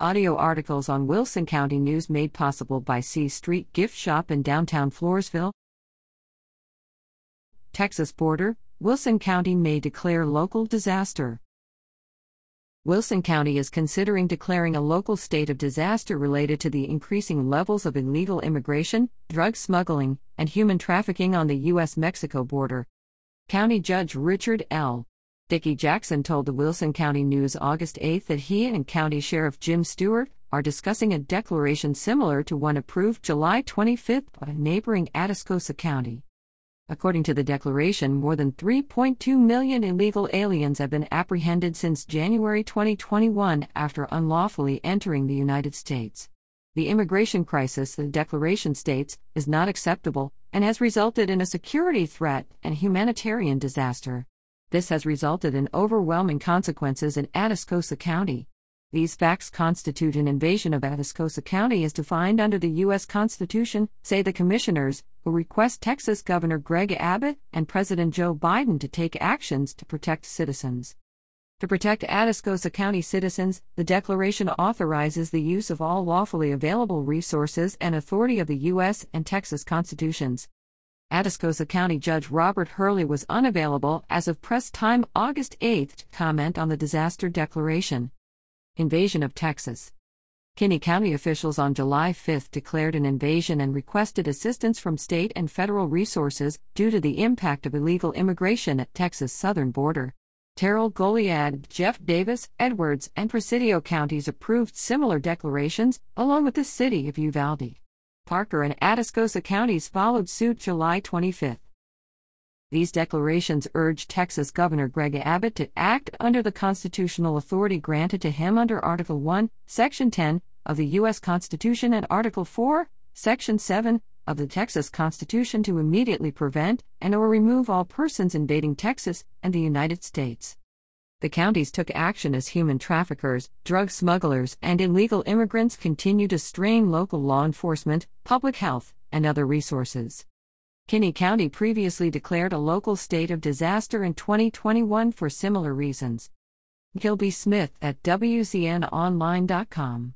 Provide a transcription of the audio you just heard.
Audio articles on Wilson County News made possible by C Street Gift Shop in downtown Floresville. Texas border, Wilson County may declare local disaster. Wilson County is considering declaring a local state of disaster related to the increasing levels of illegal immigration, drug smuggling, and human trafficking on the U.S. Mexico border. County Judge Richard L. Dickey Jackson told the Wilson County News August 8 that he and County Sheriff Jim Stewart are discussing a declaration similar to one approved July 25 by neighboring Atascosa County. According to the declaration, more than 3.2 million illegal aliens have been apprehended since January 2021 after unlawfully entering the United States. The immigration crisis, the declaration states, is not acceptable and has resulted in a security threat and humanitarian disaster. This has resulted in overwhelming consequences in Atascosa County. These facts constitute an invasion of Atascosa County as defined under the U.S. Constitution, say the commissioners, who request Texas Governor Greg Abbott and President Joe Biden to take actions to protect citizens. To protect Atascosa County citizens, the declaration authorizes the use of all lawfully available resources and authority of the U.S. and Texas constitutions. Atascosa County Judge Robert Hurley was unavailable as of press time August 8 to comment on the disaster declaration. Invasion of Texas. Kinney County officials on July 5 declared an invasion and requested assistance from state and federal resources due to the impact of illegal immigration at Texas' southern border. Terrell Goliad, Jeff Davis, Edwards, and Presidio counties approved similar declarations, along with the city of Uvalde. Parker and Atascosa counties followed suit July 25. These declarations urge Texas Governor Greg Abbott to act under the constitutional authority granted to him under Article 1, Section 10 of the U.S. Constitution and Article 4, Section 7 of the Texas Constitution to immediately prevent and or remove all persons invading Texas and the United States the counties took action as human traffickers, drug smugglers, and illegal immigrants continue to strain local law enforcement, public health, and other resources. Kinney County previously declared a local state of disaster in 2021 for similar reasons. Gilby Smith at WCNOnline.com